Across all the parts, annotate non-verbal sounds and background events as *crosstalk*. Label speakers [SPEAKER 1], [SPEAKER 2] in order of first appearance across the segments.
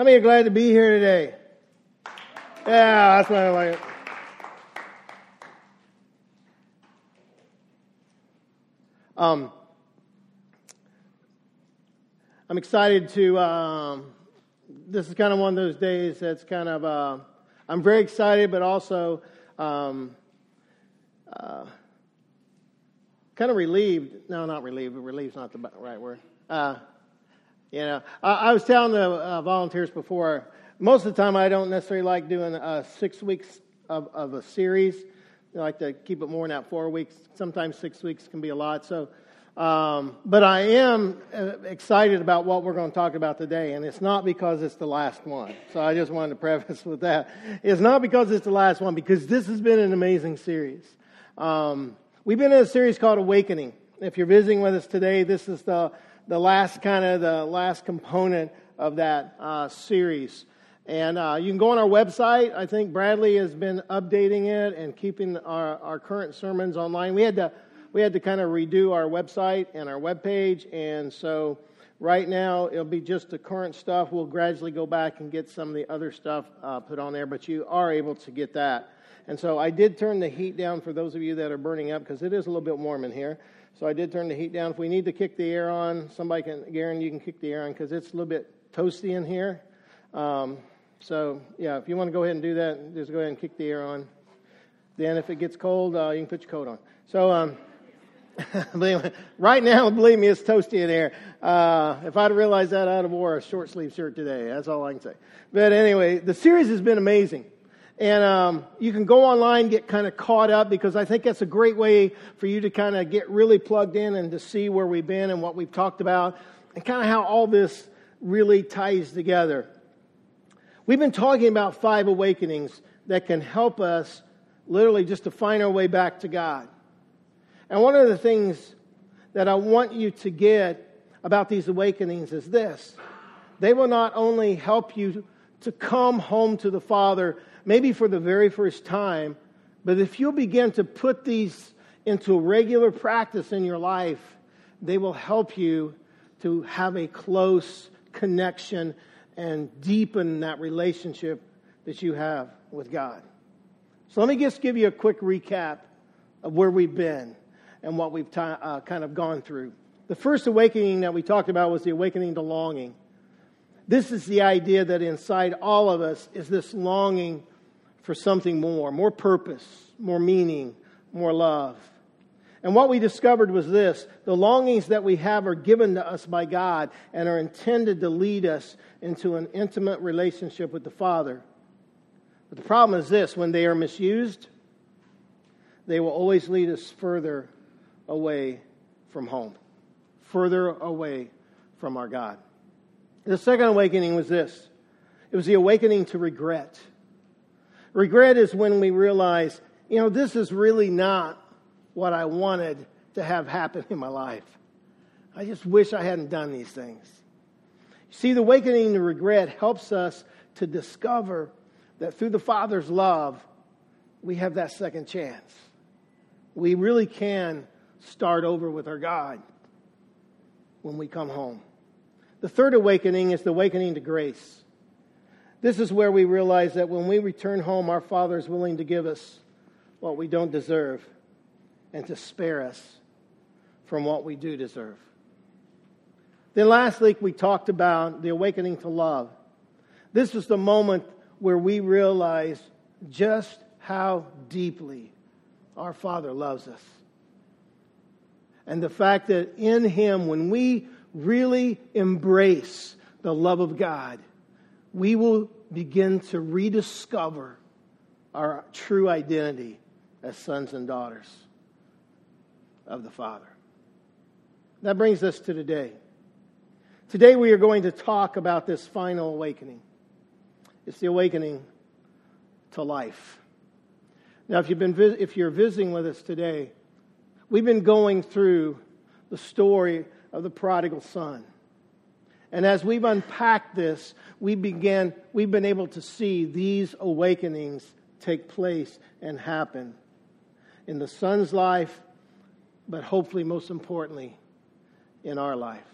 [SPEAKER 1] How many are glad to be here today? Yeah, that's what I like. Um, I'm excited to. Um, this is kind of one of those days that's kind of. Uh, I'm very excited, but also um, uh, kind of relieved. No, not relieved. Relieved's not the right word. Uh, you know, I, I was telling the uh, volunteers before. Most of the time, I don't necessarily like doing uh, six weeks of, of a series. I like to keep it more than that four weeks. Sometimes six weeks can be a lot. So, um, but I am uh, excited about what we're going to talk about today, and it's not because it's the last one. So I just wanted to *laughs* preface with that. It's not because it's the last one, because this has been an amazing series. Um, we've been in a series called Awakening. If you're visiting with us today, this is the the last kind of the last component of that uh, series. And uh, you can go on our website. I think Bradley has been updating it and keeping our, our current sermons online. We had to we had to kind of redo our website and our web page, and so right now it'll be just the current stuff. We'll gradually go back and get some of the other stuff uh, put on there, but you are able to get that. And so I did turn the heat down for those of you that are burning up because it is a little bit warm in here. So I did turn the heat down. If we need to kick the air on, somebody can, Garen, you can kick the air on because it's a little bit toasty in here. Um, so yeah, if you want to go ahead and do that, just go ahead and kick the air on. Then if it gets cold, uh, you can put your coat on. So um, *laughs* right now, believe me, it's toasty in here. Uh, if I'd realized that, I'd have wore a short sleeve shirt today. That's all I can say. But anyway, the series has been amazing. And um, you can go online, get kind of caught up because I think that's a great way for you to kind of get really plugged in and to see where we've been and what we've talked about and kind of how all this really ties together. We've been talking about five awakenings that can help us literally just to find our way back to God. And one of the things that I want you to get about these awakenings is this they will not only help you to come home to the Father maybe for the very first time, but if you'll begin to put these into regular practice in your life, they will help you to have a close connection and deepen that relationship that you have with God. So let me just give you a quick recap of where we've been and what we've t- uh, kind of gone through. The first awakening that we talked about was the awakening to longing. This is the idea that inside all of us is this longing for something more, more purpose, more meaning, more love. And what we discovered was this the longings that we have are given to us by God and are intended to lead us into an intimate relationship with the Father. But the problem is this when they are misused, they will always lead us further away from home, further away from our God. The second awakening was this it was the awakening to regret. Regret is when we realize, you know, this is really not what I wanted to have happen in my life. I just wish I hadn't done these things. See, the awakening to regret helps us to discover that through the Father's love, we have that second chance. We really can start over with our God when we come home. The third awakening is the awakening to grace. This is where we realize that when we return home, our Father is willing to give us what we don't deserve and to spare us from what we do deserve. Then last week we talked about the awakening to love. This was the moment where we realize just how deeply our Father loves us. And the fact that in Him, when we really embrace the love of God, we will begin to rediscover our true identity as sons and daughters of the Father. That brings us to today. Today we are going to talk about this final awakening. It's the awakening to life. Now, if, you've been, if you're visiting with us today, we've been going through the story of the prodigal son. And as we've unpacked this, we began, we've been able to see these awakenings take place and happen in the son's life, but hopefully, most importantly, in our life.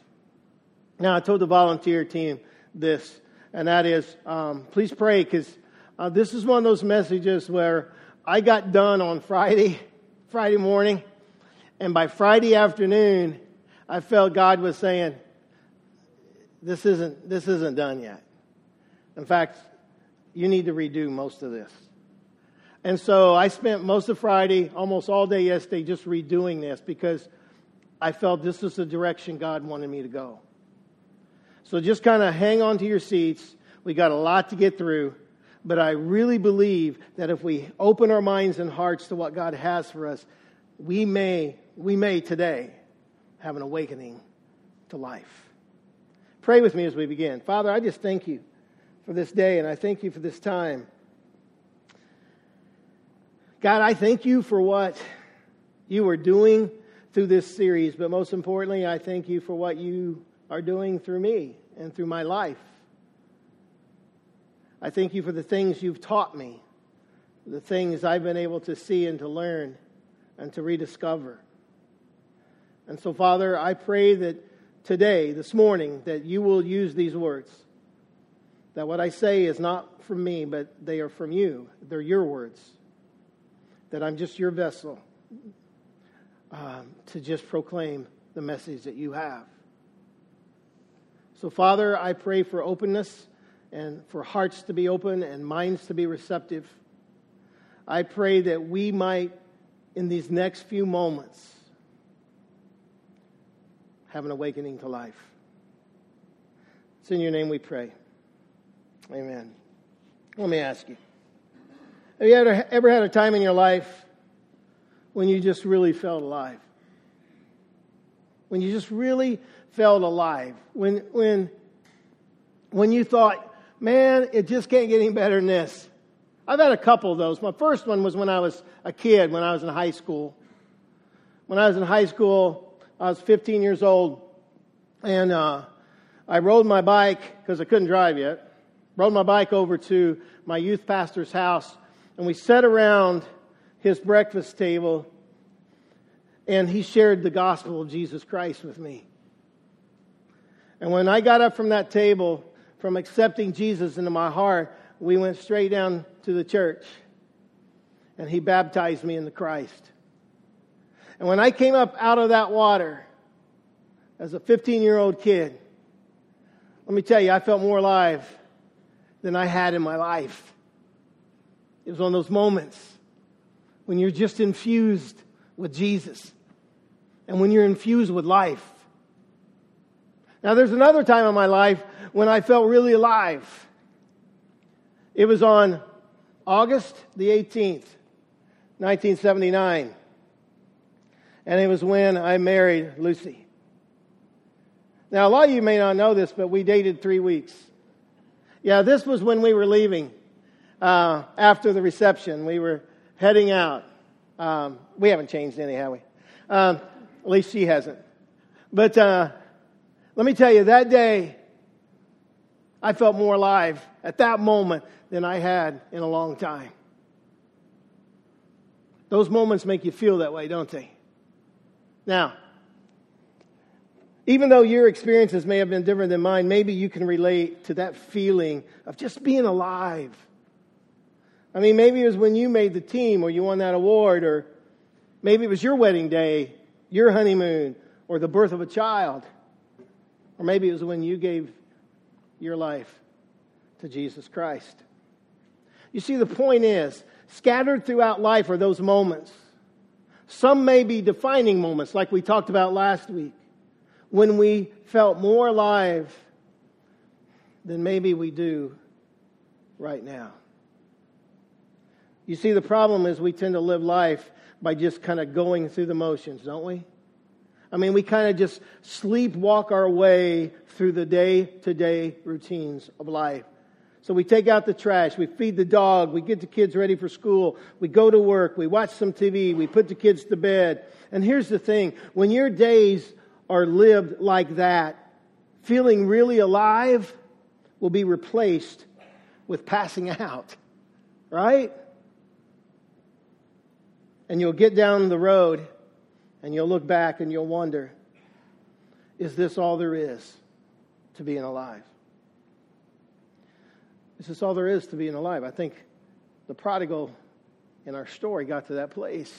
[SPEAKER 1] Now, I told the volunteer team this, and that is um, please pray because uh, this is one of those messages where I got done on Friday, *laughs* Friday morning, and by Friday afternoon, I felt God was saying, "This isn't this isn't done yet. In fact, you need to redo most of this." And so I spent most of Friday, almost all day yesterday, just redoing this because I felt this was the direction God wanted me to go. So just kind of hang on to your seats. We got a lot to get through. But I really believe that if we open our minds and hearts to what God has for us, we may, we may today have an awakening to life. Pray with me as we begin. Father, I just thank you for this day and I thank you for this time. God, I thank you for what you are doing through this series, but most importantly, I thank you for what you are doing through me and through my life. I thank you for the things you've taught me, the things I've been able to see and to learn and to rediscover. And so, Father, I pray that today, this morning, that you will use these words. That what I say is not from me, but they are from you. They're your words. That I'm just your vessel um, to just proclaim the message that you have. So, Father, I pray for openness and for hearts to be open and minds to be receptive. I pray that we might, in these next few moments, have an awakening to life. It's in your name we pray. Amen. Let me ask you Have you ever, ever had a time in your life when you just really felt alive? When you just really felt alive? When, when, when you thought, man, it just can't get any better than this. I've had a couple of those. My first one was when I was a kid, when I was in high school. When I was in high school, I was 15 years old, and uh, I rode my bike because I couldn't drive yet. Rode my bike over to my youth pastor's house, and we sat around his breakfast table, and he shared the gospel of Jesus Christ with me. And when I got up from that table, from accepting Jesus into my heart, we went straight down to the church and he baptized me into Christ. And when I came up out of that water as a 15 year old kid, let me tell you, I felt more alive than I had in my life. It was of those moments when you're just infused with Jesus and when you're infused with life. Now, there's another time in my life when I felt really alive. It was on August the 18th, 1979. And it was when I married Lucy. Now, a lot of you may not know this, but we dated three weeks. Yeah, this was when we were leaving uh, after the reception. We were heading out. Um, we haven't changed any, have we? Um, at least she hasn't. But uh, let me tell you, that day, I felt more alive at that moment than I had in a long time. Those moments make you feel that way, don't they? Now, even though your experiences may have been different than mine, maybe you can relate to that feeling of just being alive. I mean, maybe it was when you made the team or you won that award, or maybe it was your wedding day, your honeymoon, or the birth of a child. Or maybe it was when you gave your life to Jesus Christ. You see, the point is, scattered throughout life are those moments. Some may be defining moments, like we talked about last week, when we felt more alive than maybe we do right now. You see, the problem is we tend to live life by just kind of going through the motions, don't we? I mean, we kind of just sleepwalk our way through the day to day routines of life. So we take out the trash, we feed the dog, we get the kids ready for school, we go to work, we watch some TV, we put the kids to bed. And here's the thing when your days are lived like that, feeling really alive will be replaced with passing *laughs* out, right? And you'll get down the road and you'll look back and you'll wonder is this all there is to being alive? This is all there is to being alive. I think the prodigal in our story got to that place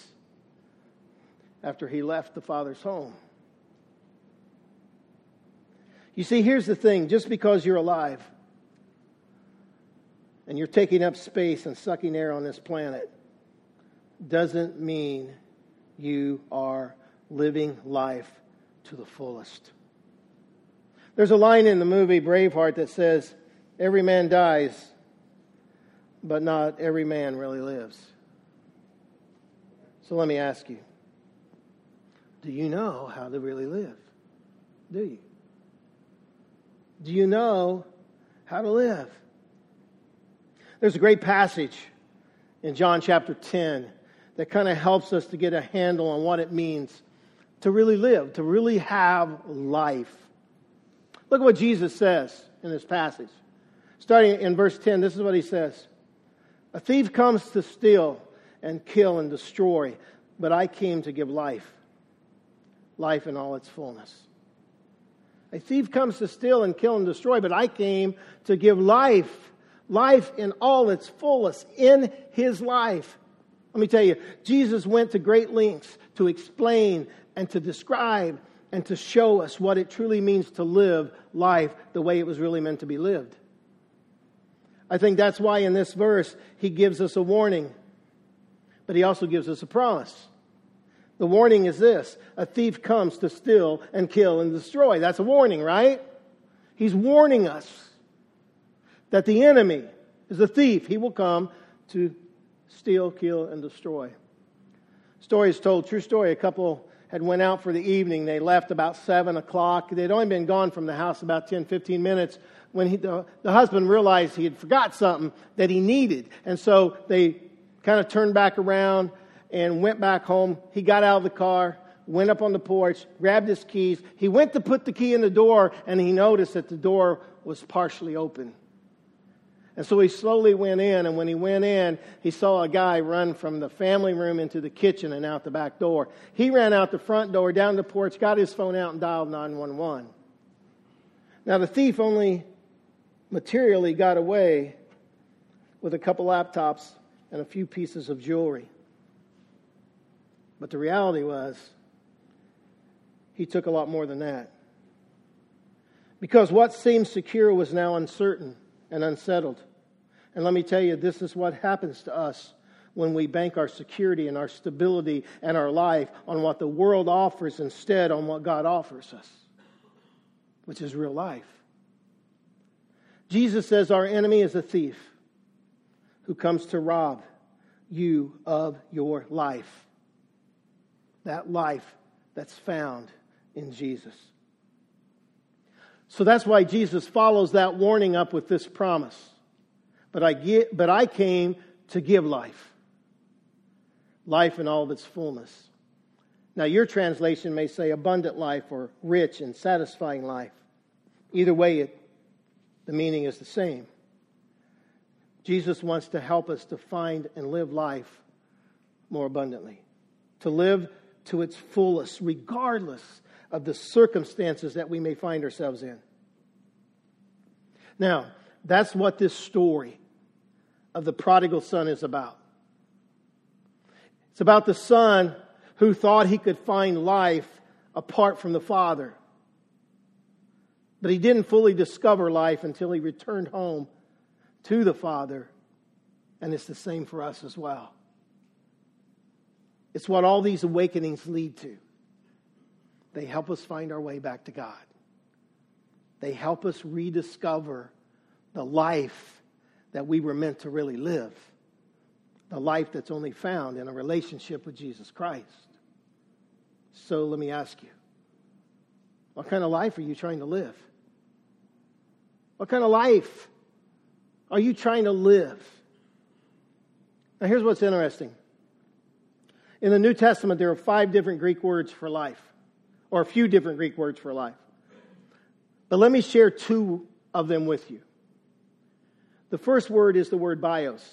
[SPEAKER 1] after he left the father's home. You see, here's the thing just because you're alive and you're taking up space and sucking air on this planet doesn't mean you are living life to the fullest. There's a line in the movie Braveheart that says, Every man dies, but not every man really lives. So let me ask you do you know how to really live? Do you? Do you know how to live? There's a great passage in John chapter 10 that kind of helps us to get a handle on what it means to really live, to really have life. Look at what Jesus says in this passage. Starting in verse 10, this is what he says A thief comes to steal and kill and destroy, but I came to give life, life in all its fullness. A thief comes to steal and kill and destroy, but I came to give life, life in all its fullness, in his life. Let me tell you, Jesus went to great lengths to explain and to describe and to show us what it truly means to live life the way it was really meant to be lived. I think that's why in this verse he gives us a warning, but he also gives us a promise. The warning is this a thief comes to steal and kill and destroy. That's a warning, right? He's warning us that the enemy is a thief. He will come to steal, kill, and destroy. Story is told, true story. A couple had went out for the evening. They left about 7 o'clock. They'd only been gone from the house about 10, 15 minutes when he, the, the husband realized he had forgot something that he needed. And so they kind of turned back around and went back home. He got out of the car, went up on the porch, grabbed his keys. He went to put the key in the door, and he noticed that the door was partially open. And so he slowly went in, and when he went in, he saw a guy run from the family room into the kitchen and out the back door. He ran out the front door, down the porch, got his phone out, and dialed 911. Now, the thief only materially got away with a couple laptops and a few pieces of jewelry. But the reality was, he took a lot more than that. Because what seemed secure was now uncertain and unsettled. And let me tell you, this is what happens to us when we bank our security and our stability and our life on what the world offers instead on what God offers us, which is real life. Jesus says our enemy is a thief who comes to rob you of your life. That life that's found in Jesus. So that's why Jesus follows that warning up with this promise. But I, get, but I came to give life, life in all of its fullness. Now, your translation may say abundant life or rich and satisfying life. Either way, it the meaning is the same. Jesus wants to help us to find and live life more abundantly, to live to its fullest, regardless of the circumstances that we may find ourselves in. Now, that's what this story of the prodigal son is about. It's about the son who thought he could find life apart from the father. But he didn't fully discover life until he returned home to the Father. And it's the same for us as well. It's what all these awakenings lead to. They help us find our way back to God. They help us rediscover the life that we were meant to really live, the life that's only found in a relationship with Jesus Christ. So let me ask you what kind of life are you trying to live? What kind of life are you trying to live? Now, here's what's interesting. In the New Testament, there are five different Greek words for life, or a few different Greek words for life. But let me share two of them with you. The first word is the word bios.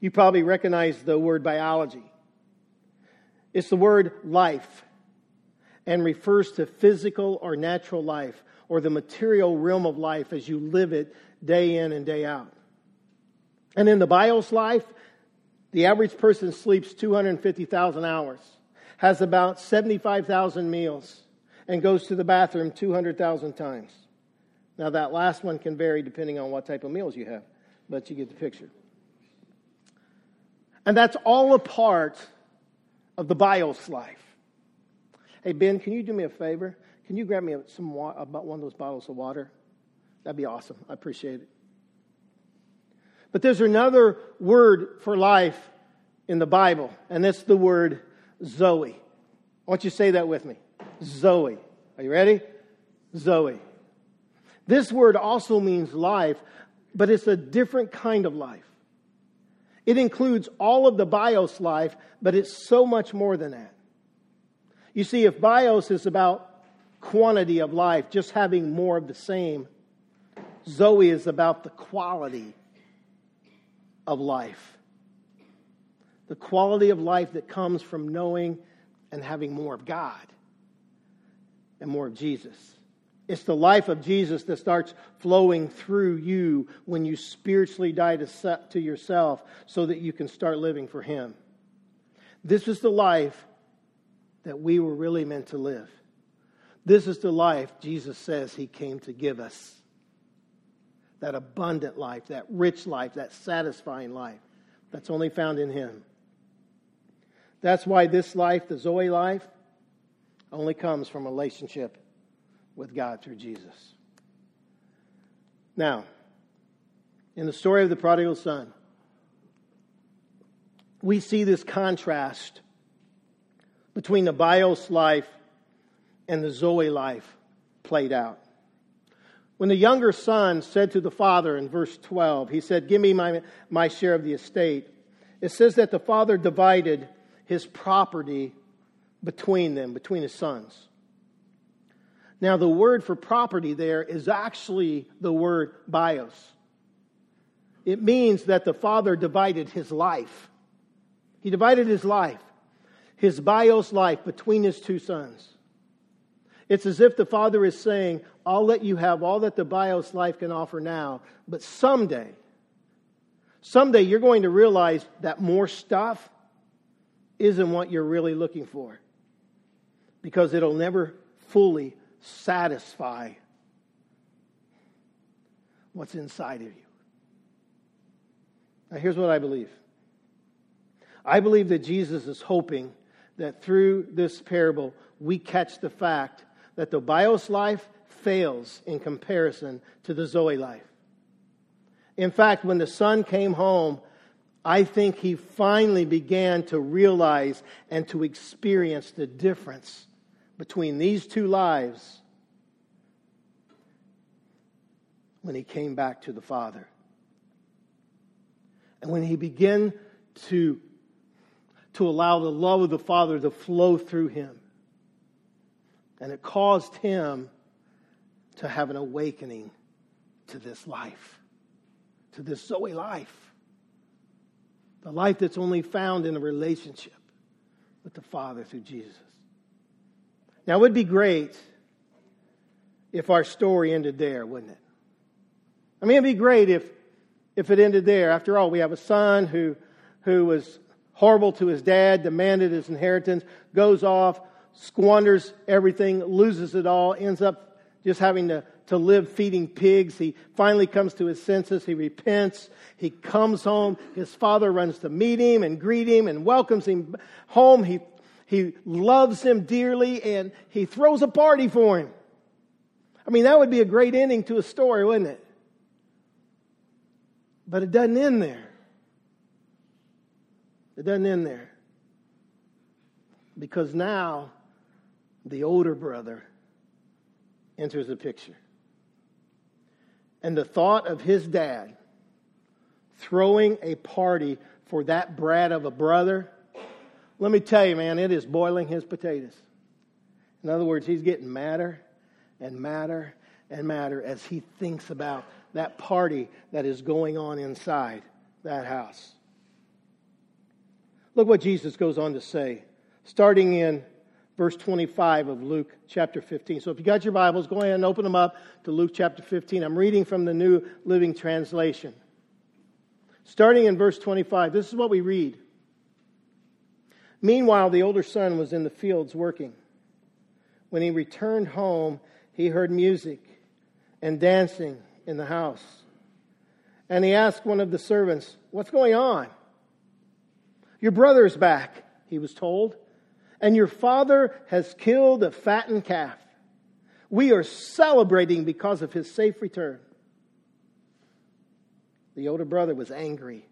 [SPEAKER 1] You probably recognize the word biology. It's the word life and refers to physical or natural life or the material realm of life as you live it day in and day out. And in the bios life, the average person sleeps 250,000 hours, has about 75,000 meals, and goes to the bathroom 200,000 times. Now, that last one can vary depending on what type of meals you have, but you get the picture. And that's all a part of the bios life. Hey, Ben, can you do me a favor? Can you grab me some about one of those bottles of water? That'd be awesome. I appreciate it. But there's another word for life in the Bible, and it's the word Zoe. I want you to say that with me. Zoe. Are you ready? Zoe. This word also means life, but it's a different kind of life. It includes all of the bios life, but it's so much more than that. You see, if bios is about quantity of life, just having more of the same, Zoe is about the quality of life. The quality of life that comes from knowing and having more of God and more of Jesus. It's the life of Jesus that starts flowing through you when you spiritually die to, to yourself so that you can start living for Him. This is the life that we were really meant to live. This is the life Jesus says He came to give us that abundant life, that rich life, that satisfying life that's only found in Him. That's why this life, the Zoe life, only comes from a relationship with God through Jesus. Now, in the story of the prodigal son, we see this contrast between the bios life and the Zoe life played out. When the younger son said to the father in verse 12, he said, Give me my, my share of the estate. It says that the father divided his property between them, between his sons. Now, the word for property there is actually the word bios. It means that the father divided his life. He divided his life, his bios life, between his two sons. It's as if the father is saying, I'll let you have all that the bios life can offer now, but someday, someday you're going to realize that more stuff isn't what you're really looking for because it'll never fully satisfy what's inside of you. Now, here's what I believe I believe that Jesus is hoping that through this parable, we catch the fact that the bios life fails in comparison to the Zoe life. In fact, when the son came home, I think he finally began to realize and to experience the difference between these two lives when he came back to the Father. And when he began to, to allow the love of the Father to flow through him. And it caused him to have an awakening to this life, to this Zoe life. The life that's only found in a relationship with the Father through Jesus. Now, it would be great if our story ended there, wouldn't it? I mean, it'd be great if, if it ended there. After all, we have a son who, who was horrible to his dad, demanded his inheritance, goes off, squanders everything, loses it all, ends up just having to, to live feeding pigs. He finally comes to his senses. He repents. He comes home. His father runs to meet him and greet him and welcomes him home. He he loves him dearly and he throws a party for him. I mean, that would be a great ending to a story, wouldn't it? But it doesn't end there. It doesn't end there. Because now the older brother enters the picture. And the thought of his dad throwing a party for that brat of a brother let me tell you, man, it is boiling his potatoes. In other words, he's getting madder and madder and madder as he thinks about that party that is going on inside that house. Look what Jesus goes on to say, starting in verse 25 of Luke chapter 15. So if you got your Bibles, go ahead and open them up to Luke chapter 15. I'm reading from the New Living Translation. Starting in verse 25, this is what we read. Meanwhile, the older son was in the fields working. When he returned home, he heard music and dancing in the house. And he asked one of the servants, What's going on? Your brother is back, he was told, and your father has killed a fattened calf. We are celebrating because of his safe return. The older brother was angry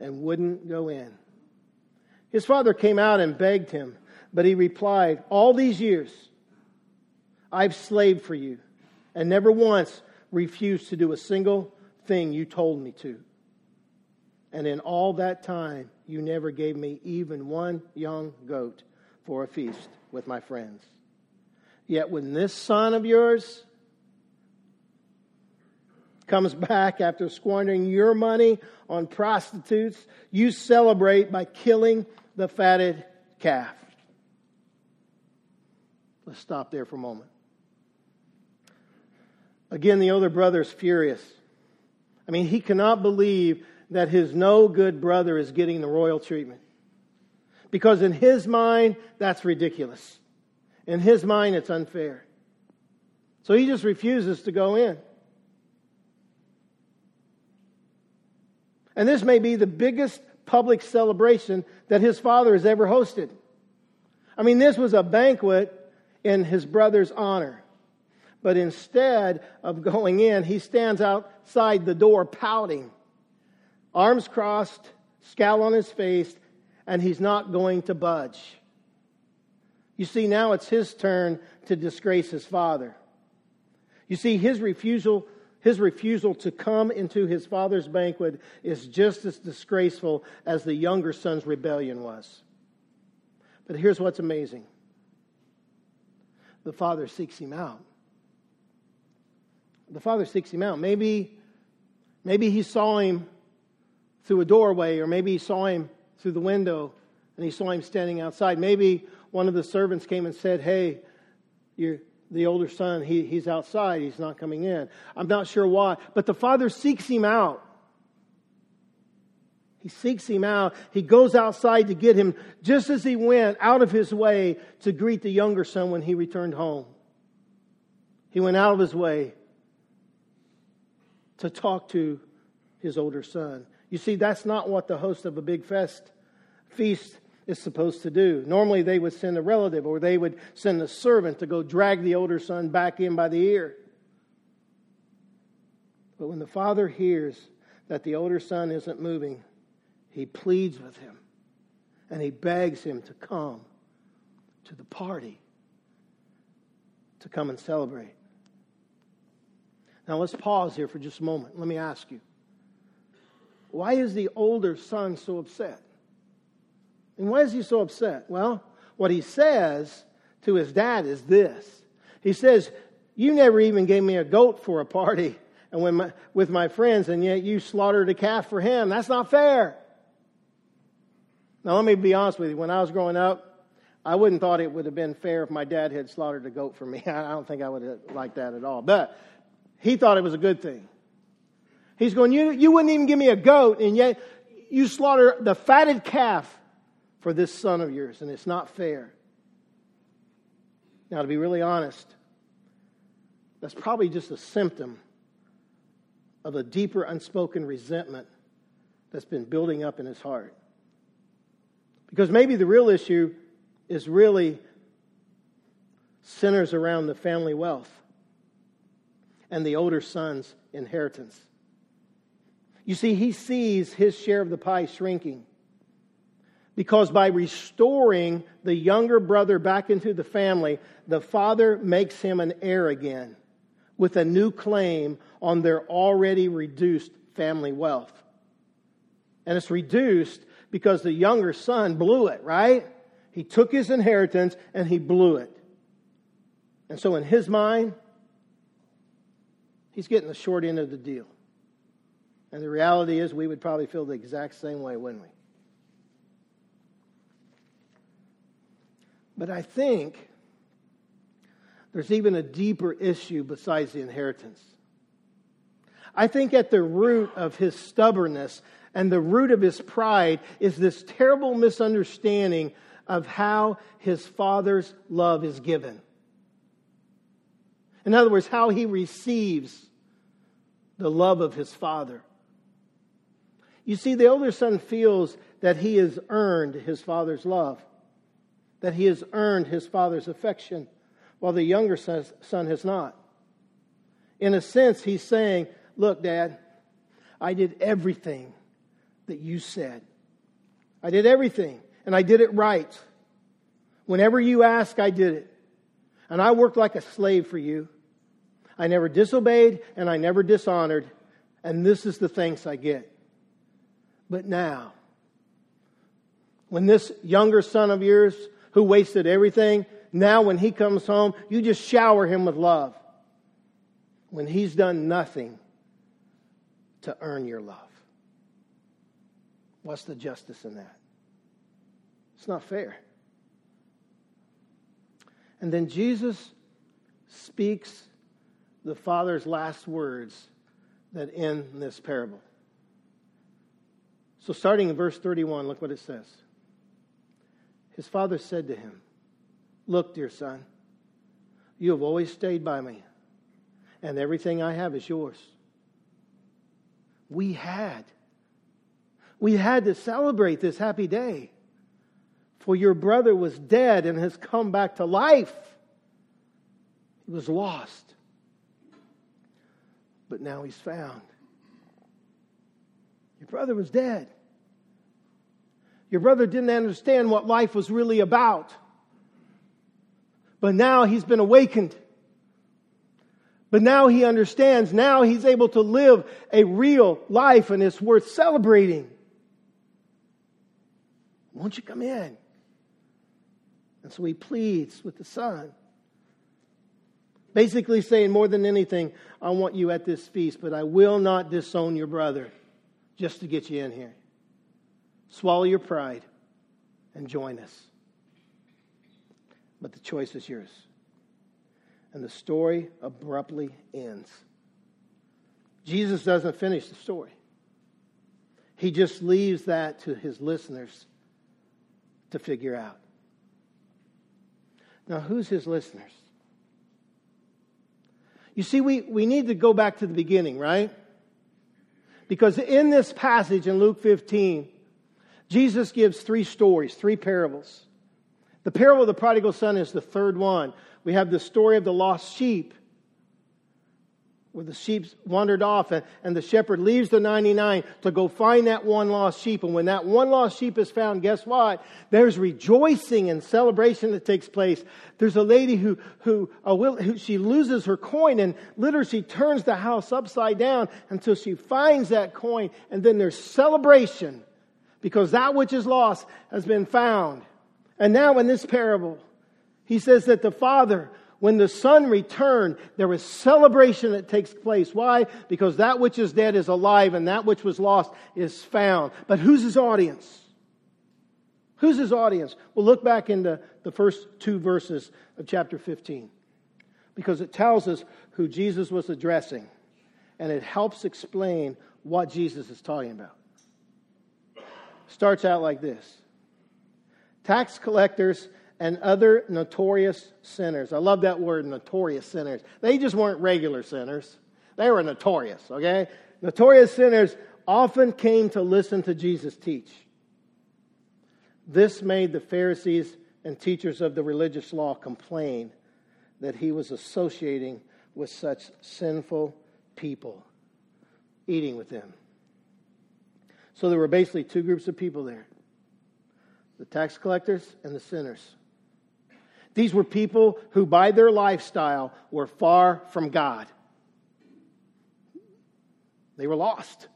[SPEAKER 1] and wouldn't go in. His father came out and begged him, but he replied, All these years I've slaved for you and never once refused to do a single thing you told me to. And in all that time, you never gave me even one young goat for a feast with my friends. Yet when this son of yours comes back after squandering your money on prostitutes, you celebrate by killing the fatted calf. Let's stop there for a moment. Again, the older brother is furious. I mean, he cannot believe that his no good brother is getting the royal treatment. Because in his mind, that's ridiculous. In his mind, it's unfair. So he just refuses to go in. And this may be the biggest public celebration that his father has ever hosted. I mean, this was a banquet in his brother's honor. But instead of going in, he stands outside the door pouting, arms crossed, scowl on his face, and he's not going to budge. You see, now it's his turn to disgrace his father. You see, his refusal, his refusal to come into his father's banquet is just as disgraceful as the younger son's rebellion was. But here's what's amazing the father seeks him out the father seeks him out. Maybe, maybe he saw him through a doorway, or maybe he saw him through the window and he saw him standing outside. Maybe one of the servants came and said, Hey, you're the older son, he, he's outside, he's not coming in. I'm not sure why, but the father seeks him out. He seeks him out. He goes outside to get him just as he went out of his way to greet the younger son when he returned home. He went out of his way to talk to his older son. You see, that's not what the host of a big fest feast is supposed to do. Normally, they would send a relative or they would send a servant to go drag the older son back in by the ear. But when the father hears that the older son isn't moving, he pleads with him and he begs him to come to the party, to come and celebrate. Now let's pause here for just a moment. Let me ask you why is the older son so upset? And why is he so upset? Well, what he says to his dad is this He says, You never even gave me a goat for a party and my, with my friends, and yet you slaughtered a calf for him. That's not fair. Now, let me be honest with you. When I was growing up, I wouldn't thought it would have been fair if my dad had slaughtered a goat for me. *laughs* I don't think I would have liked that at all. But he thought it was a good thing. He's going, you, you wouldn't even give me a goat, and yet you slaughter the fatted calf for this son of yours, and it's not fair. Now, to be really honest, that's probably just a symptom of a deeper unspoken resentment that's been building up in his heart. Because maybe the real issue is really centers around the family wealth and the older son's inheritance. You see, he sees his share of the pie shrinking. Because by restoring the younger brother back into the family, the father makes him an heir again with a new claim on their already reduced family wealth. And it's reduced because the younger son blew it, right? He took his inheritance and he blew it. And so, in his mind, he's getting the short end of the deal. And the reality is, we would probably feel the exact same way, wouldn't we? But I think there's even a deeper issue besides the inheritance. I think at the root of his stubbornness and the root of his pride is this terrible misunderstanding of how his father's love is given. In other words, how he receives the love of his father. You see, the older son feels that he has earned his father's love, that he has earned his father's affection, while the younger son has not. In a sense, he's saying, Look, Dad, I did everything that you said. I did everything, and I did it right. Whenever you ask, I did it. And I worked like a slave for you. I never disobeyed and I never dishonored. And this is the thanks I get. But now, when this younger son of yours who wasted everything, now when he comes home, you just shower him with love. When he's done nothing to earn your love. What's the justice in that? It's not fair. And then Jesus speaks the Father's last words that end this parable. So, starting in verse 31, look what it says. His father said to him, Look, dear son, you have always stayed by me, and everything I have is yours. We had. We had to celebrate this happy day. For your brother was dead and has come back to life. He was lost, but now he's found. Your brother was dead. Your brother didn't understand what life was really about. But now he's been awakened. But now he understands. Now he's able to live a real life and it's worth celebrating. Won't you come in? And so he pleads with the son. Basically, saying more than anything, I want you at this feast, but I will not disown your brother just to get you in here. Swallow your pride and join us. But the choice is yours. And the story abruptly ends. Jesus doesn't finish the story, he just leaves that to his listeners to figure out. Now, who's his listeners? You see, we, we need to go back to the beginning, right? Because in this passage in Luke 15, Jesus gives three stories, three parables. The parable of the prodigal son is the third one. We have the story of the lost sheep, where the sheep wandered off and, and the shepherd leaves the 99 to go find that one lost sheep. And when that one lost sheep is found, guess what? There's rejoicing and celebration that takes place. There's a lady who, who, will, who she loses her coin and literally she turns the house upside down until she finds that coin. And then there's celebration because that which is lost has been found. And now in this parable, he says that the father, when the son returned, there was celebration that takes place. Why? Because that which is dead is alive and that which was lost is found. But who's his audience? Who's his audience? Well, look back into the first two verses of chapter 15 because it tells us who Jesus was addressing and it helps explain what Jesus is talking about starts out like this Tax collectors and other notorious sinners. I love that word, notorious sinners. They just weren't regular sinners, they were notorious, okay? Notorious sinners often came to listen to Jesus teach. This made the Pharisees and teachers of the religious law complain that he was associating with such sinful people, eating with them. So there were basically two groups of people there the tax collectors and the sinners. These were people who, by their lifestyle, were far from God. They were lost,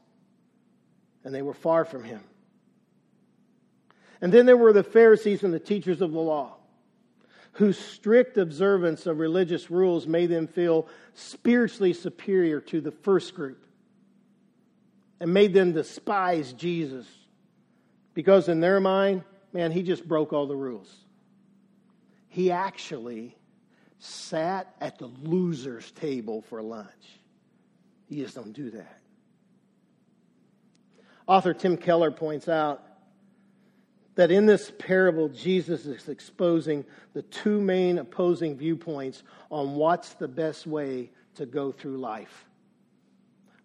[SPEAKER 1] and they were far from Him. And then there were the Pharisees and the teachers of the law, whose strict observance of religious rules made them feel spiritually superior to the first group and made them despise Jesus because, in their mind, man, he just broke all the rules. he actually sat at the loser's table for lunch. You just don't do that. Author Tim Keller points out that in this parable, Jesus is exposing the two main opposing viewpoints on what's the best way to go through life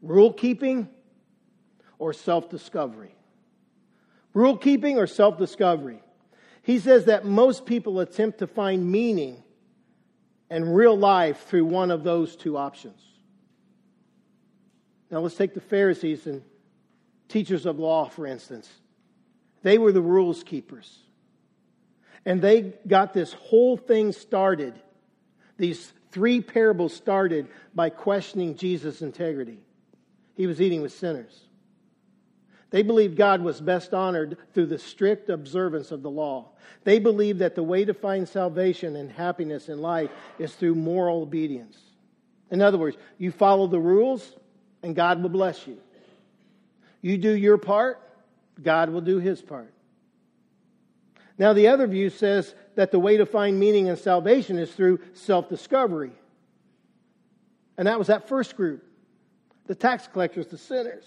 [SPEAKER 1] rule keeping or self discovery. Rule keeping or self discovery. He says that most people attempt to find meaning and real life through one of those two options. Now let's take the Pharisees and teachers of law, for instance. They were the rules keepers. And they got this whole thing started. These three parables started by questioning Jesus' integrity. He was eating with sinners. They believed God was best honored through the strict observance of the law. They believed that the way to find salvation and happiness in life is through moral obedience. In other words, you follow the rules and God will bless you. You do your part, God will do his part. Now, the other view says that the way to find meaning and salvation is through self discovery. And that was that first group the tax collectors, the sinners.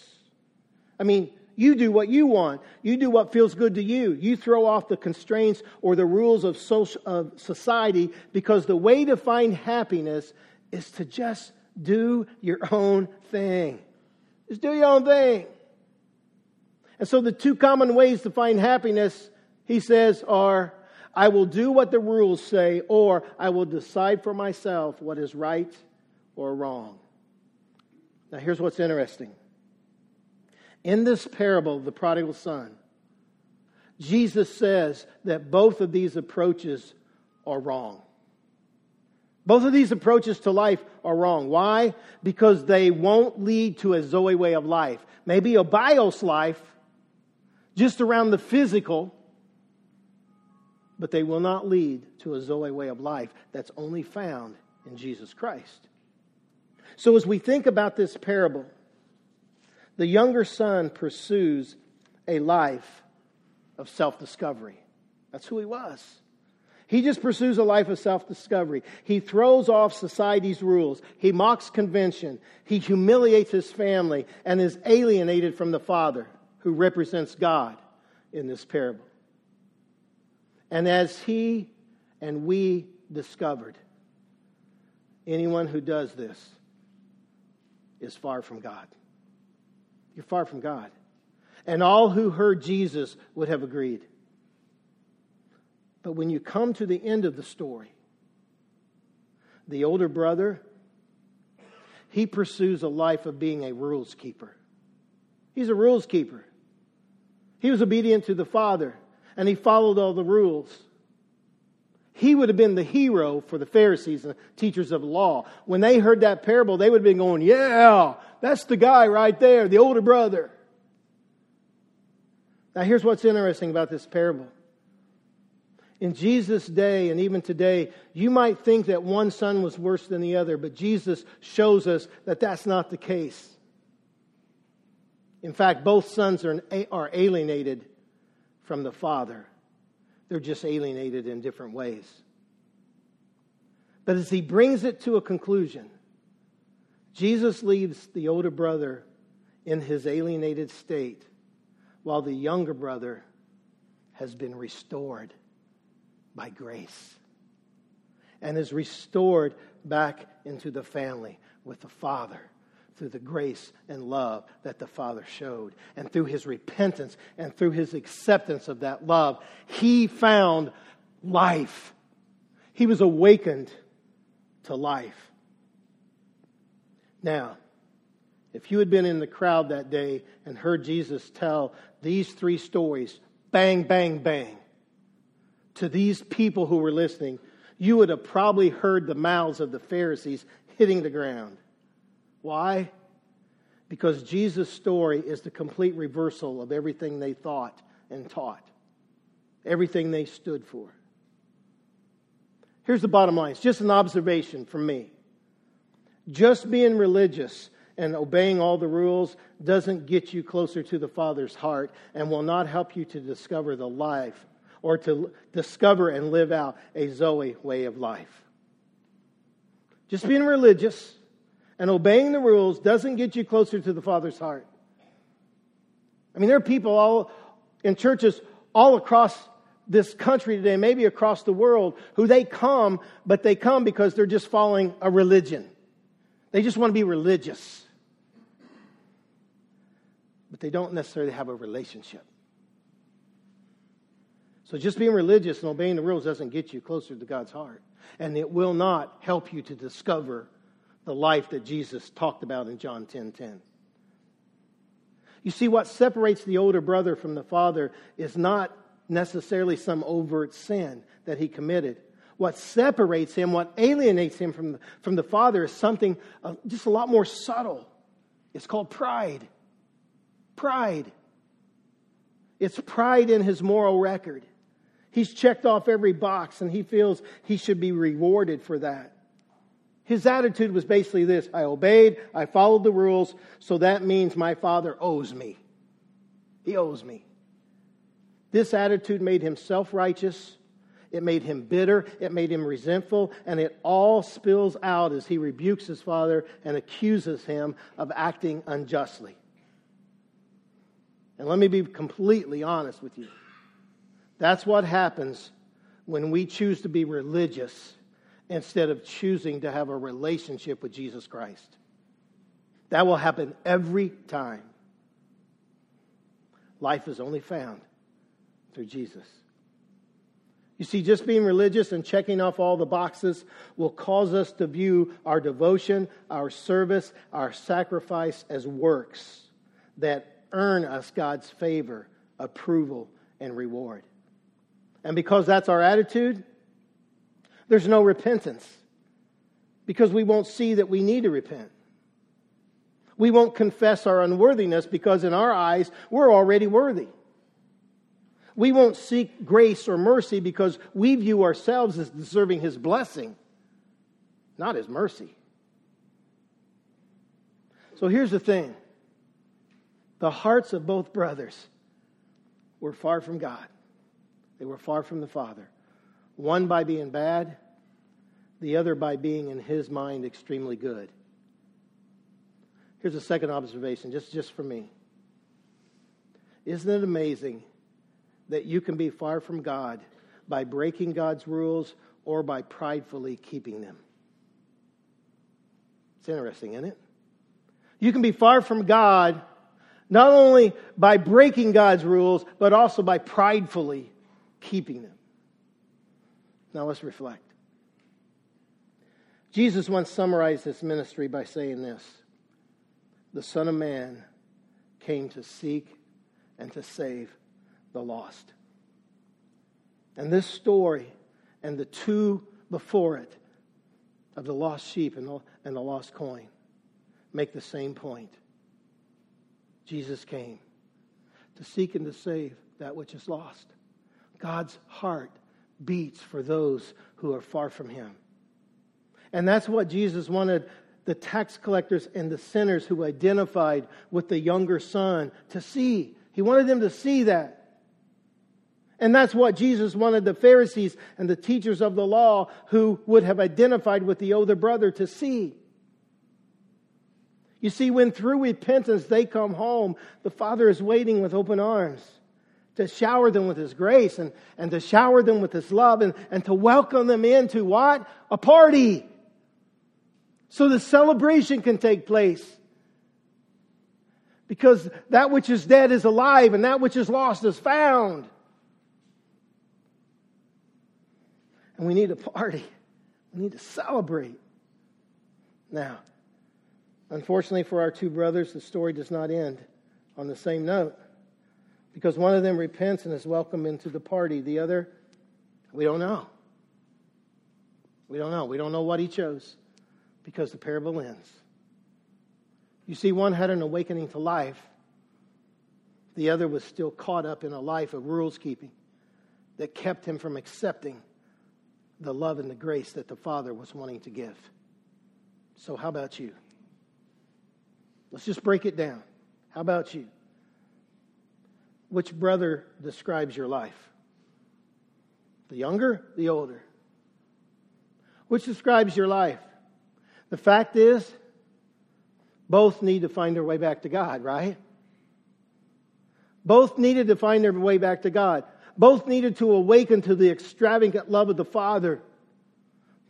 [SPEAKER 1] I mean, you do what you want. You do what feels good to you. You throw off the constraints or the rules of, society because the way to find happiness is to just do your own thing. Just do your own thing. And so the two common ways to find happiness, he says, are I will do what the rules say, or I will decide for myself what is right or wrong. Now, here's what's interesting. In this parable the prodigal son, Jesus says that both of these approaches are wrong. Both of these approaches to life are wrong. Why? Because they won't lead to a Zoe way of life. Maybe a bios life, just around the physical, but they will not lead to a Zoe way of life that's only found in Jesus Christ. So, as we think about this parable, the younger son pursues a life of self discovery. That's who he was. He just pursues a life of self discovery. He throws off society's rules. He mocks convention. He humiliates his family and is alienated from the Father who represents God in this parable. And as he and we discovered, anyone who does this is far from God. You're far from God. And all who heard Jesus would have agreed. But when you come to the end of the story, the older brother, he pursues a life of being a rules keeper. He's a rules keeper. He was obedient to the Father, and he followed all the rules. He would have been the hero for the Pharisees and teachers of law. When they heard that parable, they would have been going, Yeah, that's the guy right there, the older brother. Now, here's what's interesting about this parable. In Jesus' day and even today, you might think that one son was worse than the other, but Jesus shows us that that's not the case. In fact, both sons are, are alienated from the Father. They're just alienated in different ways. But as he brings it to a conclusion, Jesus leaves the older brother in his alienated state while the younger brother has been restored by grace and is restored back into the family with the Father through the grace and love that the Father showed. And through his repentance and through his acceptance of that love, he found life. He was awakened to life. Now, if you had been in the crowd that day and heard Jesus tell these three stories, bang, bang, bang, to these people who were listening, you would have probably heard the mouths of the Pharisees hitting the ground. Why? Because Jesus' story is the complete reversal of everything they thought and taught, everything they stood for. Here's the bottom line it's just an observation from me. Just being religious and obeying all the rules doesn't get you closer to the Father's heart and will not help you to discover the life or to discover and live out a Zoe way of life. Just being religious and obeying the rules doesn't get you closer to the Father's heart. I mean, there are people all in churches all across this country today, maybe across the world, who they come, but they come because they're just following a religion. They just want to be religious. But they don't necessarily have a relationship. So just being religious and obeying the rules doesn't get you closer to God's heart. And it will not help you to discover the life that Jesus talked about in John 10 10. You see, what separates the older brother from the father is not necessarily some overt sin that he committed. What separates him, what alienates him from from the father, is something just a lot more subtle. It's called pride. Pride. It's pride in his moral record. He's checked off every box and he feels he should be rewarded for that. His attitude was basically this I obeyed, I followed the rules, so that means my father owes me. He owes me. This attitude made him self righteous, it made him bitter, it made him resentful, and it all spills out as he rebukes his father and accuses him of acting unjustly. And let me be completely honest with you. That's what happens when we choose to be religious instead of choosing to have a relationship with Jesus Christ. That will happen every time. Life is only found through Jesus. You see, just being religious and checking off all the boxes will cause us to view our devotion, our service, our sacrifice as works that earn us God's favor, approval, and reward. And because that's our attitude, there's no repentance because we won't see that we need to repent. We won't confess our unworthiness because in our eyes, we're already worthy. We won't seek grace or mercy because we view ourselves as deserving His blessing, not His mercy. So here's the thing the hearts of both brothers were far from God. They were far from the Father. One by being bad, the other by being, in his mind, extremely good. Here's a second observation, just, just for me. Isn't it amazing that you can be far from God by breaking God's rules or by pridefully keeping them? It's interesting, isn't it? You can be far from God not only by breaking God's rules, but also by pridefully keeping them. Now let's reflect. Jesus once summarized his ministry by saying this The Son of Man came to seek and to save the lost. And this story and the two before it of the lost sheep and the, and the lost coin make the same point. Jesus came to seek and to save that which is lost. God's heart beats for those who are far from him. And that's what Jesus wanted the tax collectors and the sinners who identified with the younger son to see. He wanted them to see that. And that's what Jesus wanted the Pharisees and the teachers of the law who would have identified with the older brother to see. You see, when through repentance they come home, the Father is waiting with open arms to shower them with His grace and, and to shower them with His love and, and to welcome them into what? A party. So the celebration can take place. Because that which is dead is alive and that which is lost is found. And we need a party. We need to celebrate. Now, unfortunately for our two brothers, the story does not end on the same note because one of them repents and is welcomed into the party. The other, we don't know. We don't know. We don't know what he chose because the parable ends. You see, one had an awakening to life, the other was still caught up in a life of rules keeping that kept him from accepting the love and the grace that the Father was wanting to give. So, how about you? Let's just break it down. How about you? Which brother describes your life? The younger, the older. Which describes your life? The fact is, both need to find their way back to God, right? Both needed to find their way back to God. Both needed to awaken to the extravagant love of the Father.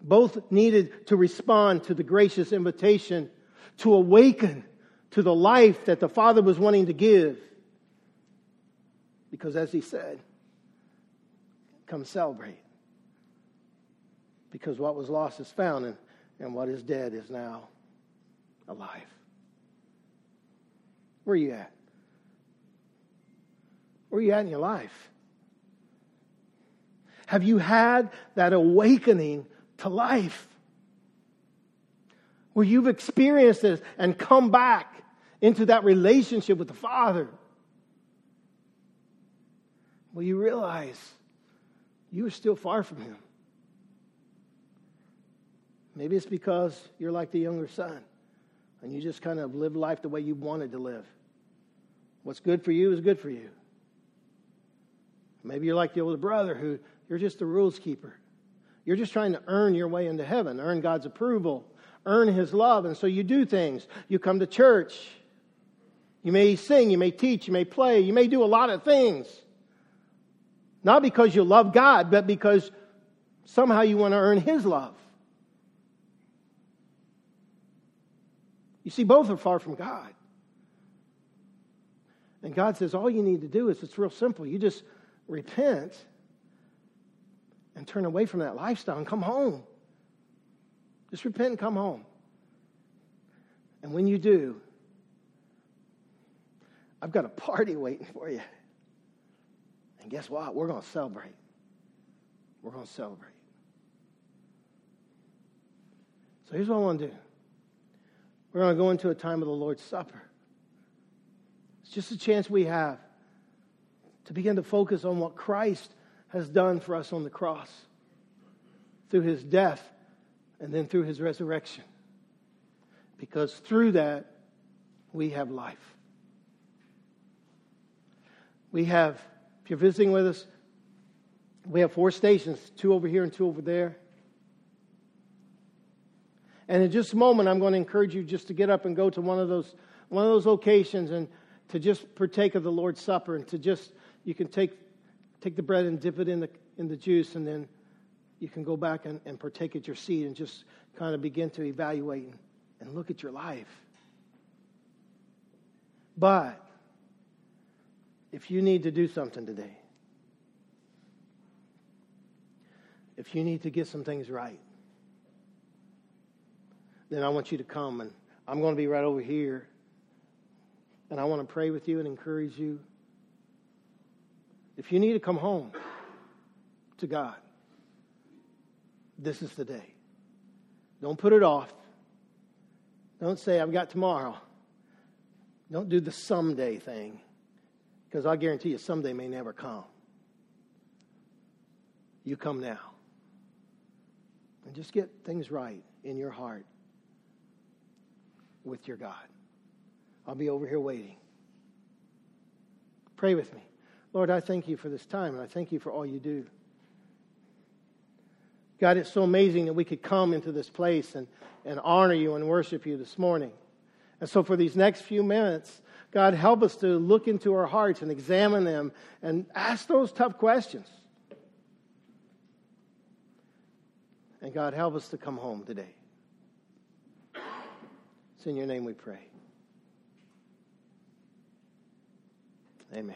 [SPEAKER 1] Both needed to respond to the gracious invitation to awaken to the life that the Father was wanting to give. Because as he said, come celebrate. Because what was lost is found, and, and what is dead is now alive. Where are you at? Where are you at in your life? Have you had that awakening to life? Where you've experienced this and come back into that relationship with the Father? Well, you realize you are still far from Him. Maybe it's because you're like the younger son and you just kind of live life the way you wanted to live. What's good for you is good for you. Maybe you're like the older brother who you're just a rules keeper. You're just trying to earn your way into heaven, earn God's approval, earn His love. And so you do things. You come to church. You may sing, you may teach, you may play, you may do a lot of things. Not because you love God, but because somehow you want to earn His love. You see, both are far from God. And God says, all you need to do is it's real simple. You just repent and turn away from that lifestyle and come home. Just repent and come home. And when you do, I've got a party *laughs* waiting for you. And guess what? We're going to celebrate. We're going to celebrate. So here's what I want to do we're going to go into a time of the Lord's Supper. It's just a chance we have to begin to focus on what Christ has done for us on the cross through his death and then through his resurrection. Because through that, we have life. We have, if you're visiting with us, we have four stations two over here and two over there. And in just a moment, I'm going to encourage you just to get up and go to one of those, one of those locations and to just partake of the Lord's Supper and to just you can take, take the bread and dip it in the, in the juice, and then you can go back and, and partake at your seat and just kind of begin to evaluate and, and look at your life. But if you need to do something today, if you need to get some things right, then I want you to come and I'm going to be right over here. And I want to pray with you and encourage you. If you need to come home to God, this is the day. Don't put it off. Don't say, I've got tomorrow. Don't do the someday thing, because I guarantee you, someday may never come. You come now. And just get things right in your heart with your God. I'll be over here waiting. Pray with me. Lord, I thank you for this time, and I thank you for all you do. God, it's so amazing that we could come into this place and, and honor you and worship you this morning. And so, for these next few minutes, God, help us to look into our hearts and examine them and ask those tough questions. And God, help us to come home today. It's in your name we pray. Amen.